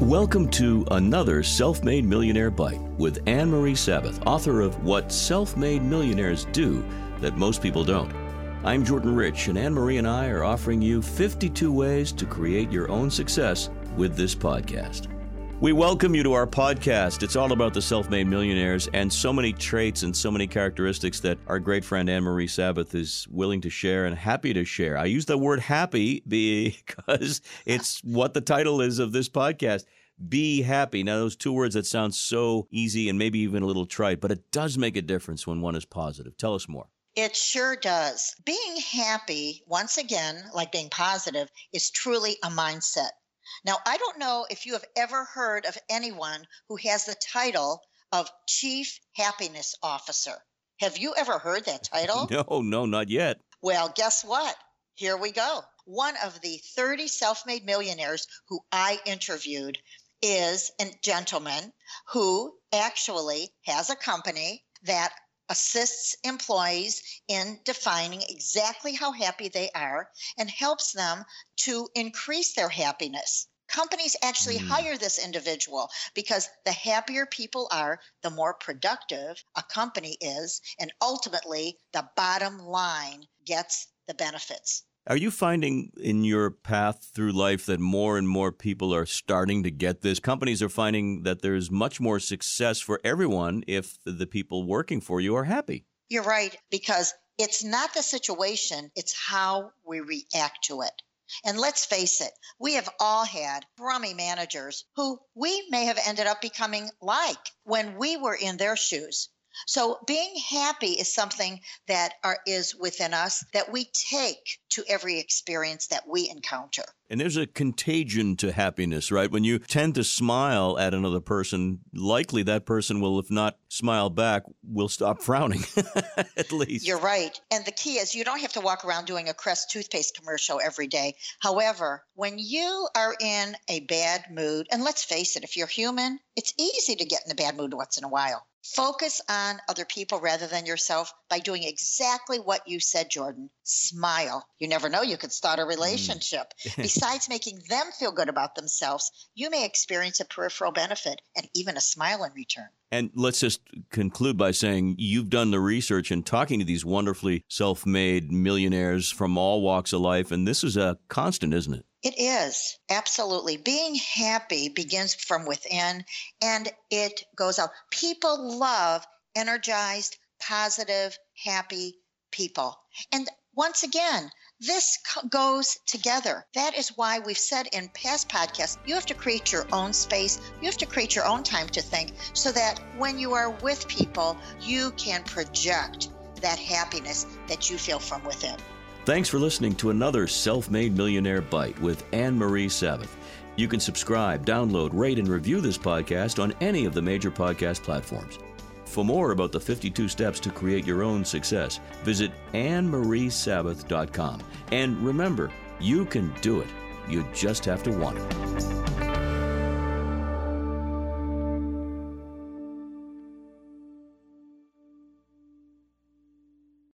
Welcome to another Self Made Millionaire Bite with Ann Marie Sabath, author of What Self Made Millionaires Do That Most People Don't. I'm Jordan Rich, and Ann Marie and I are offering you 52 ways to create your own success with this podcast. We welcome you to our podcast. It's all about the self made millionaires and so many traits and so many characteristics that our great friend Ann Marie Sabath is willing to share and happy to share. I use the word happy because it's what the title is of this podcast. Be happy. Now, those two words that sound so easy and maybe even a little trite, but it does make a difference when one is positive. Tell us more. It sure does. Being happy, once again, like being positive, is truly a mindset. Now, I don't know if you have ever heard of anyone who has the title of Chief Happiness Officer. Have you ever heard that title? No, no, not yet. Well, guess what? Here we go. One of the 30 self made millionaires who I interviewed is a gentleman who actually has a company that assists employees in defining exactly how happy they are and helps them to increase their happiness. Companies actually mm. hire this individual because the happier people are, the more productive a company is, and ultimately the bottom line gets the benefits. Are you finding in your path through life that more and more people are starting to get this? Companies are finding that there's much more success for everyone if the people working for you are happy. You're right, because it's not the situation, it's how we react to it. And let's face it, we have all had crummy managers who we may have ended up becoming like when we were in their shoes. So being happy is something that are, is within us that we take to every experience that we encounter. And there's a contagion to happiness, right? When you tend to smile at another person, likely that person will, if not smile back, will stop frowning, at least. You're right. And the key is you don't have to walk around doing a Crest toothpaste commercial every day. However, when you are in a bad mood, and let's face it, if you're human, it's easy to get in a bad mood once in a while. Focus on other people rather than yourself by doing exactly what you said, Jordan. Smile. You never know, you could start a relationship. Mm. Besides making them feel good about themselves, you may experience a peripheral benefit and even a smile in return. And let's just conclude by saying you've done the research and talking to these wonderfully self made millionaires from all walks of life. And this is a constant, isn't it? It is absolutely. Being happy begins from within and it goes out. People love energized, positive, happy people. And once again, this goes together. That is why we've said in past podcasts, you have to create your own space. You have to create your own time to think so that when you are with people, you can project that happiness that you feel from within. Thanks for listening to another Self Made Millionaire Bite with Ann Marie Sabath. You can subscribe, download, rate, and review this podcast on any of the major podcast platforms. For more about the 52 steps to create your own success, visit AnnMarieSabath.com. And remember, you can do it. You just have to want it.